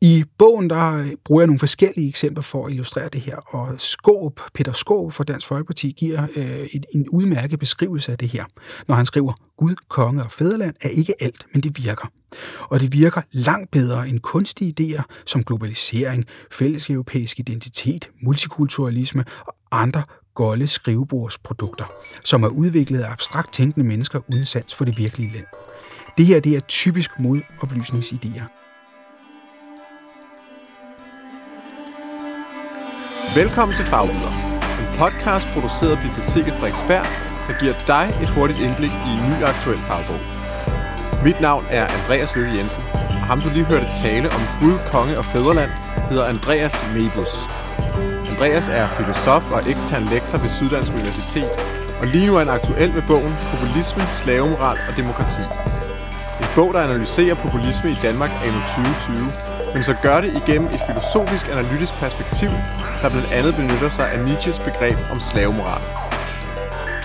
I bogen der øh, bruger jeg nogle forskellige eksempler for at illustrere det her, og Skåb, Peter Skåb fra Dansk Folkeparti giver øh, et, en udmærket beskrivelse af det her, når han skriver, Gud, konge og fædreland er ikke alt, men det virker. Og det virker langt bedre end kunstige idéer som globalisering, fælles europæisk identitet, multikulturalisme og andre golde skrivebordsprodukter, som er udviklet af abstrakt tænkende mennesker uden sans for det virkelige land. Det her det er typisk modoplysningsidéer. Velkommen til Faglyder, en podcast produceret af Biblioteket Frederiksberg, der giver dig et hurtigt indblik i en ny aktuel fagbog. Mit navn er Andreas Løkke Jensen, og ham du lige hørte tale om Gud, Konge og Fæderland, hedder Andreas Mebus. Andreas er filosof og ekstern lektor ved Syddansk Universitet, og lige nu er han aktuel med bogen Populisme, Slavemoral og Demokrati. Bog, der analyserer populisme i Danmark anno 2020, men så gør det igennem et filosofisk analytisk perspektiv, der blandt andet benytter sig af Nietzsches begreb om slavemoral.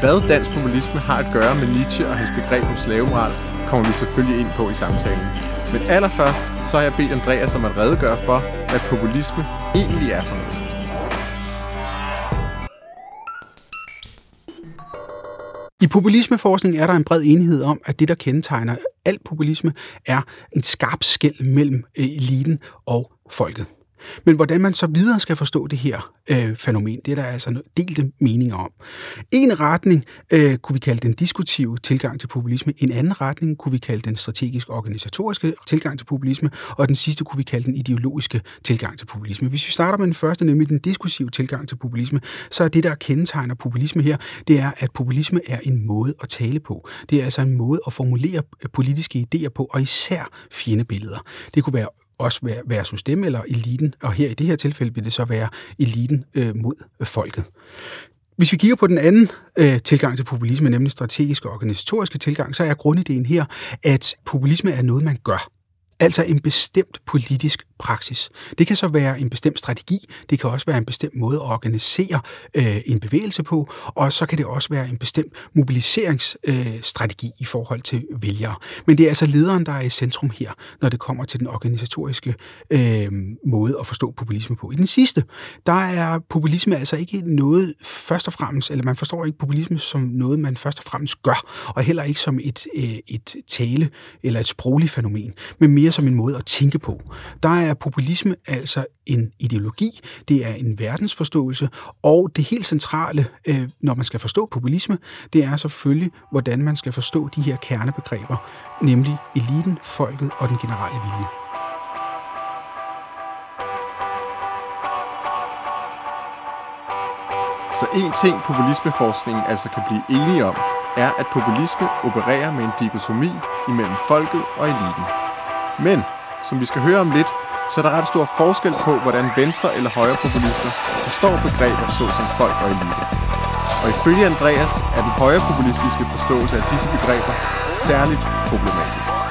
Hvad dansk populisme har at gøre med Nietzsche og hans begreb om slavemoral, kommer vi selvfølgelig ind på i samtalen. Men allerførst så har jeg bedt Andreas om at redegøre for, hvad populisme egentlig er for noget. I populismeforskning er der en bred enighed om, at det, der kendetegner al populisme, er en skarp skæld mellem øh, eliten og folket. Men hvordan man så videre skal forstå det her øh, fænomen, det er der altså delte meninger om. En retning øh, kunne vi kalde den diskutive tilgang til populisme, en anden retning kunne vi kalde den strategisk organisatoriske tilgang til populisme, og den sidste kunne vi kalde den ideologiske tilgang til populisme. Hvis vi starter med den første, nemlig den diskursive tilgang til populisme, så er det, der kendetegner populisme her, det er, at populisme er en måde at tale på. Det er altså en måde at formulere øh, politiske idéer på, og især fjendebilleder. Det kunne være også versus dem eller eliten, og her i det her tilfælde vil det så være eliten øh, mod folket. Hvis vi kigger på den anden øh, tilgang til populisme, nemlig strategisk og organisatoriske tilgang, så er grundideen her, at populisme er noget, man gør. Altså en bestemt politisk praksis. Det kan så være en bestemt strategi, det kan også være en bestemt måde at organisere øh, en bevægelse på, og så kan det også være en bestemt mobiliseringsstrategi øh, i forhold til vælgere. Men det er altså lederen, der er i centrum her, når det kommer til den organisatoriske øh, måde at forstå populisme på. I den sidste, der er populisme altså ikke noget først og fremmest, eller man forstår ikke populisme som noget, man først og fremmest gør, og heller ikke som et, øh, et tale eller et sprogligt fænomen, men mere som en måde at tænke på. Der er populisme altså en ideologi, det er en verdensforståelse, og det helt centrale, øh, når man skal forstå populisme, det er selvfølgelig, hvordan man skal forstå de her kernebegreber, nemlig eliten, folket og den generelle vilje. Så en ting populismeforskningen altså kan blive enige om, er, at populisme opererer med en dikotomi imellem folket og eliten. Men, som vi skal høre om lidt, så er der ret stor forskel på, hvordan venstre eller højrepopulister forstår begreber såsom folk og elite. Og ifølge Andreas er den højrepopulistiske forståelse af disse begreber særligt problematisk.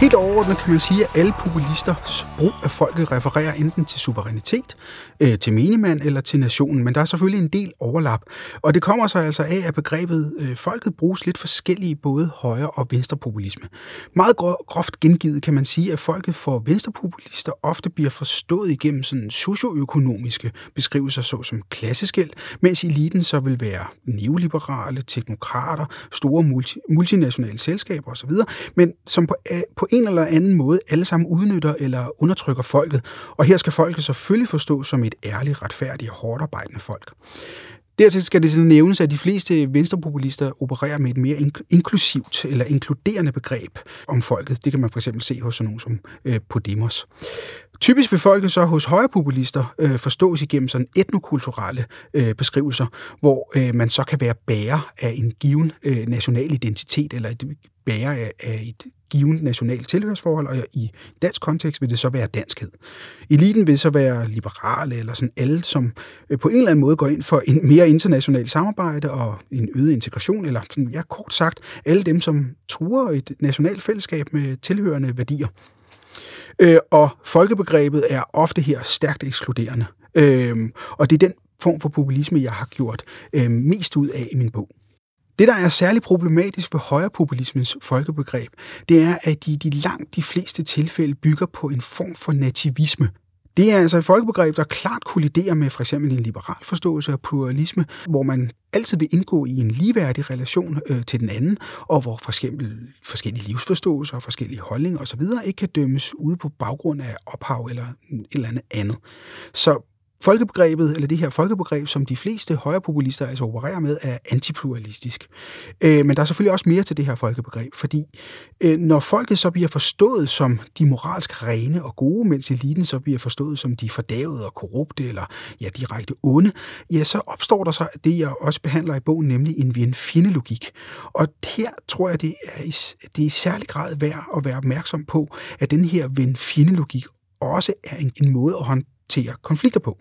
Helt overordnet kan man sige, at alle populisters brug af folket refererer enten til suverænitet, øh, til menigmand eller til nationen, men der er selvfølgelig en del overlap. Og det kommer sig altså af, at begrebet øh, folket bruges lidt forskellige både højre- og venstrepopulisme. Meget groft gengivet kan man sige, at folket for venstrepopulister ofte bliver forstået igennem sådan socioøkonomiske beskrivelser såsom klasseskæld, mens eliten så vil være neoliberale, teknokrater, store multi, multinationale selskaber osv., men som på, på en eller anden måde alle sammen udnytter eller undertrykker folket. Og her skal folket selvfølgelig forstås som et ærligt, retfærdigt og hårdt arbejdende folk. Dertil skal det nævnes, at de fleste venstrepopulister opererer med et mere inklusivt eller inkluderende begreb om folket. Det kan man for eksempel se hos sådan nogen som øh, Podemos. Typisk vil folket så hos højrepopulister øh, forstås igennem sådan etnokulturelle øh, beskrivelser, hvor øh, man så kan være bærer af en given øh, national identitet eller et bærer af, af et givet nationalt tilhørsforhold, og i dansk kontekst vil det så være danskhed. Eliten vil så være liberale, eller sådan alle, som øh, på en eller anden måde går ind for en mere international samarbejde og en øget integration, eller sådan, ja, kort sagt, alle dem, som truer et nationalt fællesskab med tilhørende værdier. Øh, og folkebegrebet er ofte her stærkt ekskluderende. Øh, og det er den form for populisme, jeg har gjort øh, mest ud af i min bog. Det, der er særlig problematisk ved højrepopulismens folkebegreb, det er, at de i de langt de fleste tilfælde bygger på en form for nativisme. Det er altså et folkebegreb, der klart kolliderer med for eksempel en liberal forståelse af pluralisme, hvor man altid vil indgå i en ligeværdig relation øh, til den anden, og hvor for eksempel forskellige livsforståelser og forskellige holdninger osv. ikke kan dømmes ude på baggrund af ophav eller et eller andet andet. Så Folkebegrebet, eller det her folkebegreb, som de fleste højrepopulister altså opererer med, er antipluralistisk. Øh, men der er selvfølgelig også mere til det her folkebegreb, fordi øh, når folket så bliver forstået som de moralsk rene og gode, mens eliten så bliver forstået som de fordavede og korrupte, eller ja, direkte onde, ja, så opstår der så det, jeg også behandler i bogen, nemlig en vin-fjende-logik. Og her tror jeg, det er, i, det er i særlig grad værd at være opmærksom på, at den her vin-fjende-logik også er en, en måde at håndtere håndtere konflikter på.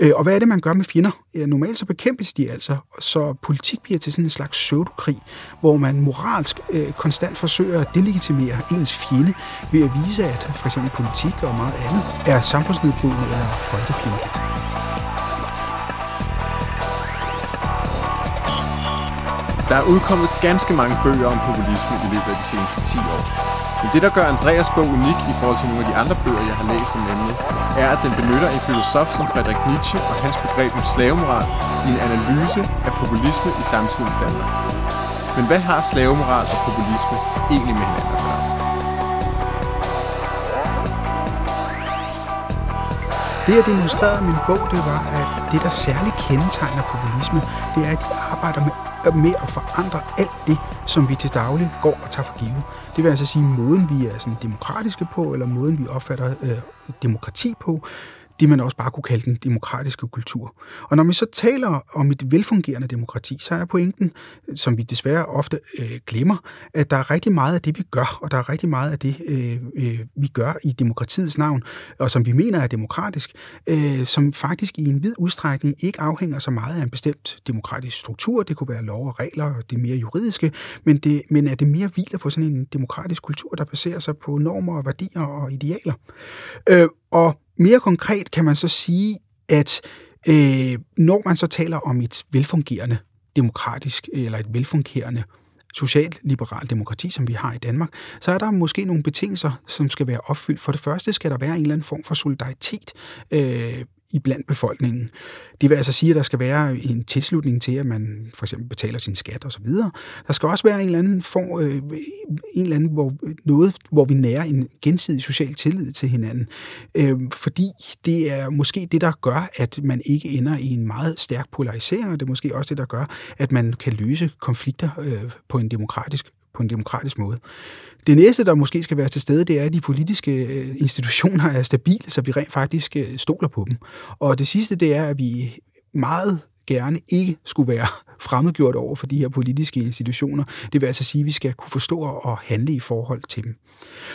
Øh, og hvad er det, man gør med fjender? Normalt så bekæmpes de altså, så politik bliver til sådan en slags pseudokrig, hvor man moralsk øh, konstant forsøger at delegitimere ens fjende ved at vise, at for eksempel politik og meget andet er samfundsnedbrydende eller folkefjendtligt. Der er udkommet ganske mange bøger om populisme i løbet af de seneste 10 år. Men det, der gør Andreas bog unik i forhold til nogle af de andre bøger, jeg har læst om emnet, er, at den benytter en filosof som Friedrich Nietzsche og hans begreb om slavemoral i en analyse af populisme i samtidens Danmark. Men hvad har slavemoral og populisme egentlig med hinanden at gøre? Det, jeg demonstrerede i min bog, det var, at det, der særligt kendetegner populisme, det er, at de arbejder med med at forandre alt det, som vi til daglig går og tager for givet. Det vil altså sige måden, vi er sådan demokratiske på, eller måden, vi opfatter øh, demokrati på, det man også bare kunne kalde den demokratiske kultur. Og når vi så taler om et velfungerende demokrati, så er pointen, som vi desværre ofte øh, glemmer, at der er rigtig meget af det, vi gør, og der er rigtig meget af det, øh, øh, vi gør i demokratiets navn, og som vi mener er demokratisk, øh, som faktisk i en vid udstrækning ikke afhænger så meget af en bestemt demokratisk struktur. Det kunne være lov og regler, det mere juridiske, men, det, men at det mere hviler på sådan en demokratisk kultur, der baserer sig på normer og værdier og idealer. Øh, og mere konkret kan man så sige, at øh, når man så taler om et velfungerende demokratisk eller et velfungerende socialliberalt demokrati, som vi har i Danmark, så er der måske nogle betingelser, som skal være opfyldt. For det første skal der være en eller anden form for solidaritet øh, i blandt befolkningen. Det vil altså sige, at der skal være en tilslutning til, at man for eksempel betaler sin skat osv. Der skal også være en eller anden form, øh, en eller anden, hvor, noget, hvor vi nærer en gensidig social tillid til hinanden. Øh, fordi det er måske det, der gør, at man ikke ender i en meget stærk polarisering, og det er måske også det, der gør, at man kan løse konflikter øh, på en demokratisk på en demokratisk måde. Det næste, der måske skal være til stede, det er, at de politiske øh, institutioner er stabile, så vi rent faktisk øh, stoler på dem. Og det sidste, det er, at vi meget gerne ikke skulle være fremmedgjort over for de her politiske institutioner. Det vil altså sige, at vi skal kunne forstå og handle i forhold til dem.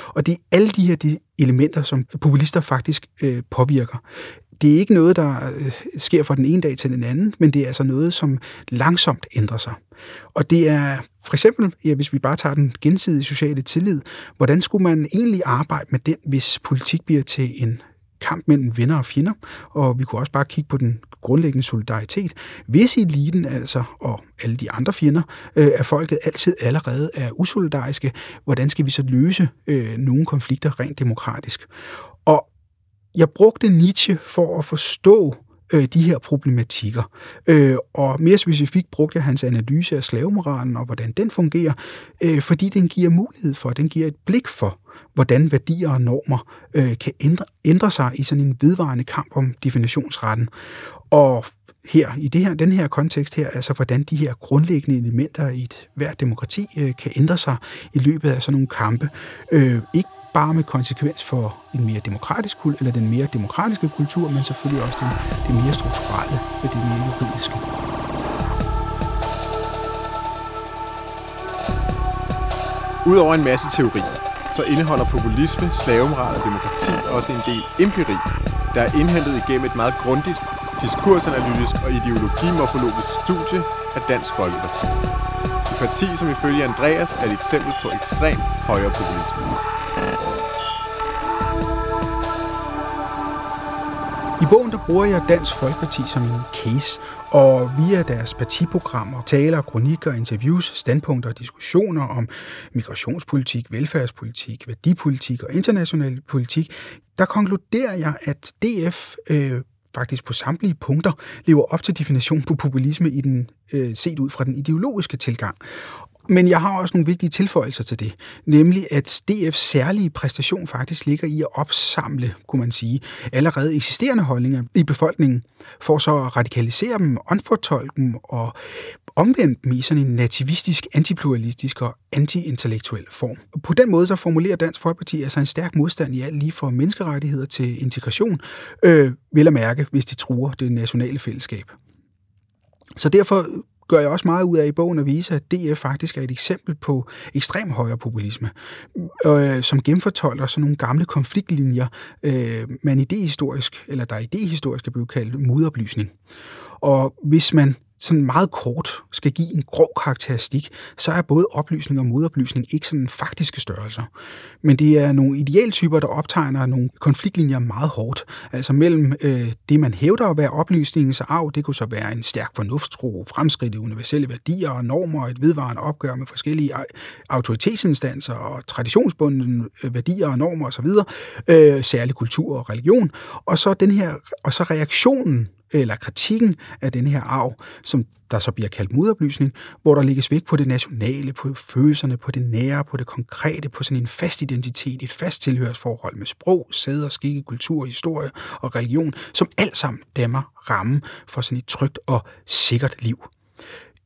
Og det er alle de her de elementer, som populister faktisk øh, påvirker det er ikke noget, der øh, sker fra den ene dag til den anden, men det er altså noget, som langsomt ændrer sig. Og det er for eksempel, ja, hvis vi bare tager den gensidige sociale tillid, hvordan skulle man egentlig arbejde med den, hvis politik bliver til en kamp mellem venner og fjender, og vi kunne også bare kigge på den grundlæggende solidaritet. Hvis eliten altså, og alle de andre fjender øh, er folket altid allerede er usolidariske, hvordan skal vi så løse øh, nogle konflikter rent demokratisk? Jeg brugte Nietzsche for at forstå øh, de her problematikker. Øh, og mere specifikt brugte jeg hans analyse af slavemoralen og hvordan den fungerer, øh, fordi den giver mulighed for, den giver et blik for, hvordan værdier og normer øh, kan ændre, ændre sig i sådan en vedvarende kamp om definitionsretten. Og her i det her, den her kontekst her, altså hvordan de her grundlæggende elementer i et hvert demokrati øh, kan ændre sig i løbet af sådan nogle kampe. Øh, ikke bare med konsekvens for en mere demokratisk kultur, eller den mere demokratiske kultur, men selvfølgelig også den, det mere strukturelle og det mere juridiske. Udover en masse teori, så indeholder populisme, slavemoral og demokrati også en del empiri, der er indhentet igennem et meget grundigt diskursanalytisk og ideologimorfologisk studie af Dansk Folkeparti. Et parti, som ifølge Andreas er et eksempel på ekstrem højre populisme. I bogen der bruger jeg Dansk Folkeparti som en case, og via deres partiprogrammer, taler, kronikker, interviews, standpunkter og diskussioner om migrationspolitik, velfærdspolitik, værdipolitik og international politik, der konkluderer jeg, at DF øh, faktisk på samtlige punkter lever op til definitionen på populisme i den øh, set ud fra den ideologiske tilgang. Men jeg har også nogle vigtige tilføjelser til det, nemlig at DF's særlige præstation faktisk ligger i at opsamle, kunne man sige, allerede eksisterende holdninger i befolkningen, for så at radikalisere dem, åndfortolke dem og omvendt dem i sådan en nativistisk, antipluralistisk og antiintellektuel form. På den måde så formulerer Dansk Folkeparti altså en stærk modstand i alt lige fra menneskerettigheder til integration, øh, vil at mærke, hvis de truer det nationale fællesskab. Så derfor gør jeg også meget ud af i bogen at vise, at DF faktisk er et eksempel på ekstrem højre populisme, øh, som genfortolker sådan nogle gamle konfliktlinjer, øh, man idehistorisk, eller der idehistorisk er blevet kaldt modoplysning. Og hvis man sådan meget kort skal give en grov karakteristik, så er både oplysning og modoplysning ikke sådan faktiske størrelser. Men det er nogle idealtyper, der optegner nogle konfliktlinjer meget hårdt. Altså mellem øh, det, man hævder at være oplysningens arv, det kunne så være en stærk fornuftstro, fremskridt i universelle værdier og normer, og et vedvarende opgør med forskellige autoritetsinstanser og traditionsbundne øh, værdier og normer osv., øh, særlig kultur og religion. Og så, den her, og så reaktionen eller kritikken af den her arv, som der så bliver kaldt modoplysning, hvor der lægges vægt på det nationale, på følelserne, på det nære, på det konkrete, på sådan en fast identitet, et fast tilhørsforhold med sprog, sæder, skikke, kultur, historie og religion, som alt sammen dæmmer rammen for sådan et trygt og sikkert liv.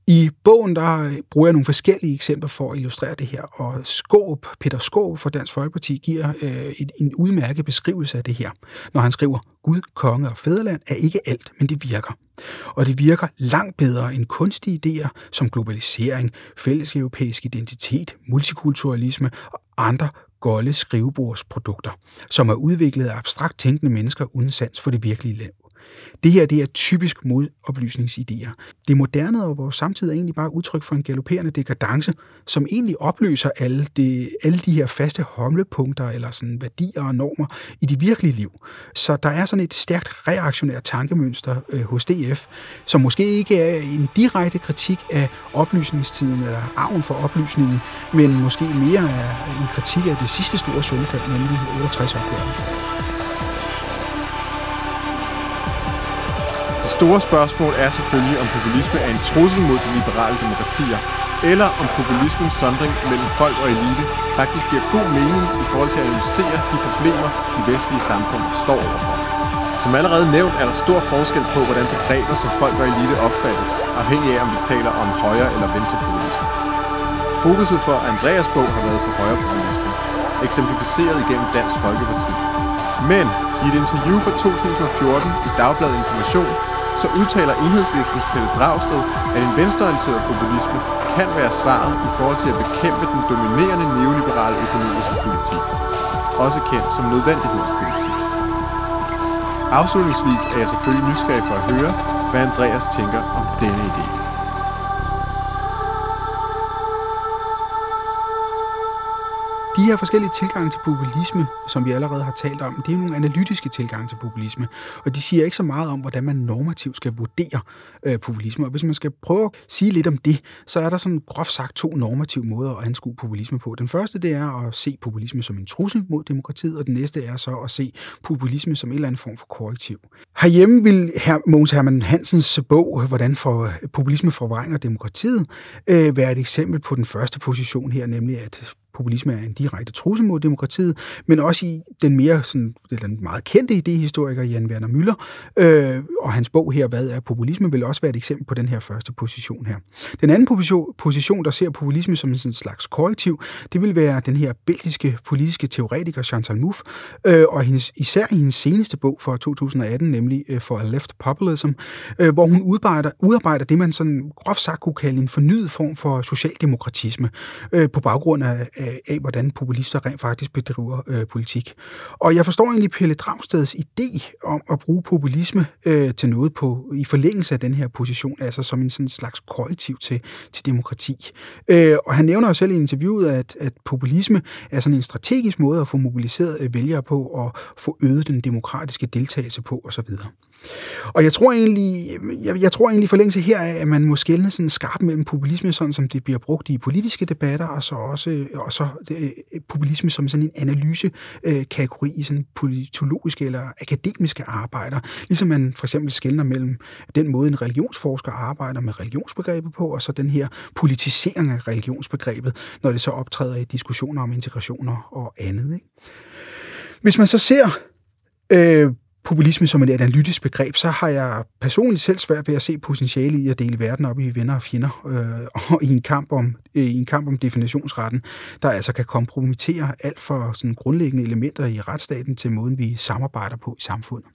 I bogen der øh, bruger jeg nogle forskellige eksempler for at illustrere det her, og Skåb, Peter Skåb fra Dansk Folkeparti giver øh, et, en udmærket beskrivelse af det her, når han skriver, Gud, konge og fædreland er ikke alt, men det virker. Og det virker langt bedre end kunstige idéer som globalisering, fælles europæisk identitet, multikulturalisme og andre golde skrivebordsprodukter, som er udviklet af abstrakt tænkende mennesker uden sans for det virkelige liv. Det her det er typisk modoplysningsidéer. Det moderne og vores samtid er egentlig bare udtryk for en galopperende dekadence, som egentlig opløser alle, det, alle de her faste holdepunkter eller sådan værdier og normer i det virkelige liv. Så der er sådan et stærkt reaktionært tankemønster øh, hos DF, som måske ikke er en direkte kritik af oplysningstiden eller arven for oplysningen, men måske mere er en kritik af det sidste store sundfald, nemlig 68 år. Store spørgsmål er selvfølgelig, om populisme er en trussel mod de liberale demokratier, eller om populismens sondring mellem folk og elite faktisk giver god mening i forhold til at analysere de problemer, de vestlige samfund står overfor. Som allerede nævnt er der stor forskel på, hvordan begreber som folk og elite opfattes, afhængig af om vi taler om højre eller venstrepopulisme. Fokuset for Andreas bog har været på højrepopulisme, eksemplificeret igennem Dansk Folkeparti. Men i et interview fra 2014 i Dagbladet Information så udtaler enhedslistens Pelle Dragsted, at en venstreorienteret populisme kan være svaret i forhold til at bekæmpe den dominerende neoliberale økonomiske politik, også kendt som nødvendighedspolitik. Afslutningsvis er jeg selvfølgelig nysgerrig for at høre, hvad Andreas tænker om denne idé. De her forskellige tilgange til populisme, som vi allerede har talt om, det er nogle analytiske tilgange til populisme, og de siger ikke så meget om, hvordan man normativt skal vurdere øh, populisme. Og hvis man skal prøve at sige lidt om det, så er der sådan groft sagt to normative måder at anskue populisme på. Den første, det er at se populisme som en trussel mod demokratiet, og den næste er så at se populisme som en eller anden form for korrektiv. Herhjemme vil her, Mogens Hermann Hansens bog, Hvordan for populisme forvrænger demokratiet, øh, være et eksempel på den første position her, nemlig at populisme er en direkte trussel mod demokratiet, men også i den mere sådan, den meget kendte idehistoriker Jan Werner Müller, øh, og hans bog her, Hvad er populisme, vil også være et eksempel på den her første position her. Den anden position, der ser populisme som en slags korrektiv, det vil være den her belgiske politiske teoretiker Chantal Mouffe, øh, og hendes, især i hendes seneste bog fra 2018, nemlig øh, For a Left Populism, øh, hvor hun udarbejder, udarbejder det, man sådan groft sagt kunne kalde en fornyet form for socialdemokratisme, øh, på baggrund af, af af, hvordan populister rent faktisk bedriver øh, politik. Og jeg forstår egentlig Pelle Dragsteds idé om at bruge populisme øh, til noget på i forlængelse af den her position, altså som en sådan slags korrektiv til, til demokrati. Øh, og han nævner jo selv i interviewet, at, at populisme er sådan en strategisk måde at få mobiliseret øh, vælgere på og få øget den demokratiske deltagelse på osv. Og jeg tror egentlig, jeg, jeg tror egentlig forlængelse her af, at man må skælne sådan skarpt mellem populisme, sådan som det bliver brugt i politiske debatter, og så også og så det, øh, populisme som sådan en analysekategori øh, i sådan politologiske eller akademiske arbejder. Ligesom man for eksempel skældner mellem den måde, en religionsforsker arbejder med religionsbegrebet på, og så den her politisering af religionsbegrebet, når det så optræder i diskussioner om integrationer og andet. Ikke? Hvis man så ser øh, populisme som et analytisk begreb, så har jeg personligt selv svært ved at se potentiale i at dele verden op i venner og fjender, øh, og i en, kamp om, øh, i en kamp om definitionsretten, der altså kan kompromittere alt for sådan grundlæggende elementer i retsstaten til måden, vi samarbejder på i samfundet.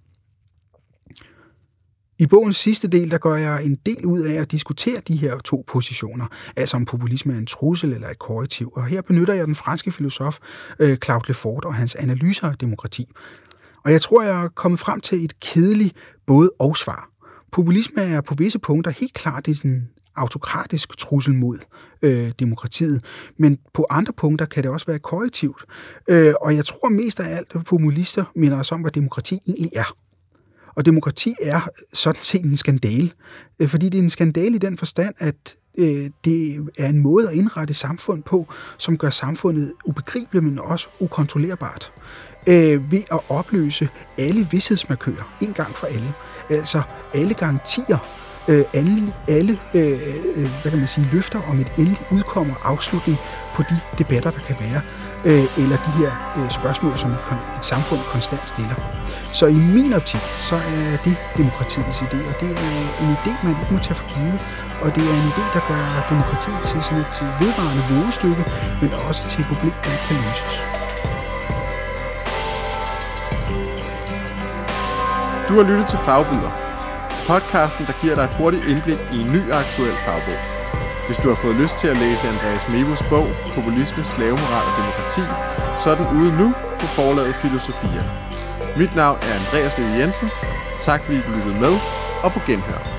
I bogens sidste del, der gør jeg en del ud af at diskutere de her to positioner, altså om populisme er en trussel eller et korrektiv. Og her benytter jeg den franske filosof øh, Claude Lefort og hans analyser af demokrati. Og jeg tror, jeg er kommet frem til et kedeligt både og svar. Populisme er på visse punkter helt klart en autokratisk trussel mod øh, demokratiet, men på andre punkter kan det også være korrektivt. Øh, og jeg tror mest af alt, at populister minder os om, hvad demokrati egentlig er. Og demokrati er sådan set en skandale, øh, fordi det er en skandale i den forstand, at øh, det er en måde at indrette samfund på, som gør samfundet ubegribeligt, men også ukontrollerbart øh, ved at opløse alle vidshedsmarkører en gang for alle. Altså alle garantier, øh, alle, alle øh, øh hvad kan man sige, løfter om et endeligt udkom og afslutning på de debatter, der kan være, øh, eller de her øh, spørgsmål, som et samfund konstant stiller. Så i min optik, så er det demokratiets idé, og det er en idé, man ikke må tage for givet, og det er en idé, der gør demokratiet til sådan et vedvarende vågestykke, men også til et problem, der ikke kan løses. Du har lyttet til Fagbyder, podcasten, der giver dig et hurtigt indblik i en ny og aktuel fagbog. Hvis du har fået lyst til at læse Andreas Mevos bog, Populisme, Slavemoral og Demokrati, så er den ude nu på forlaget Filosofia. Mit navn er Andreas Løve Jensen. Tak fordi du lyttede med, og på genhør.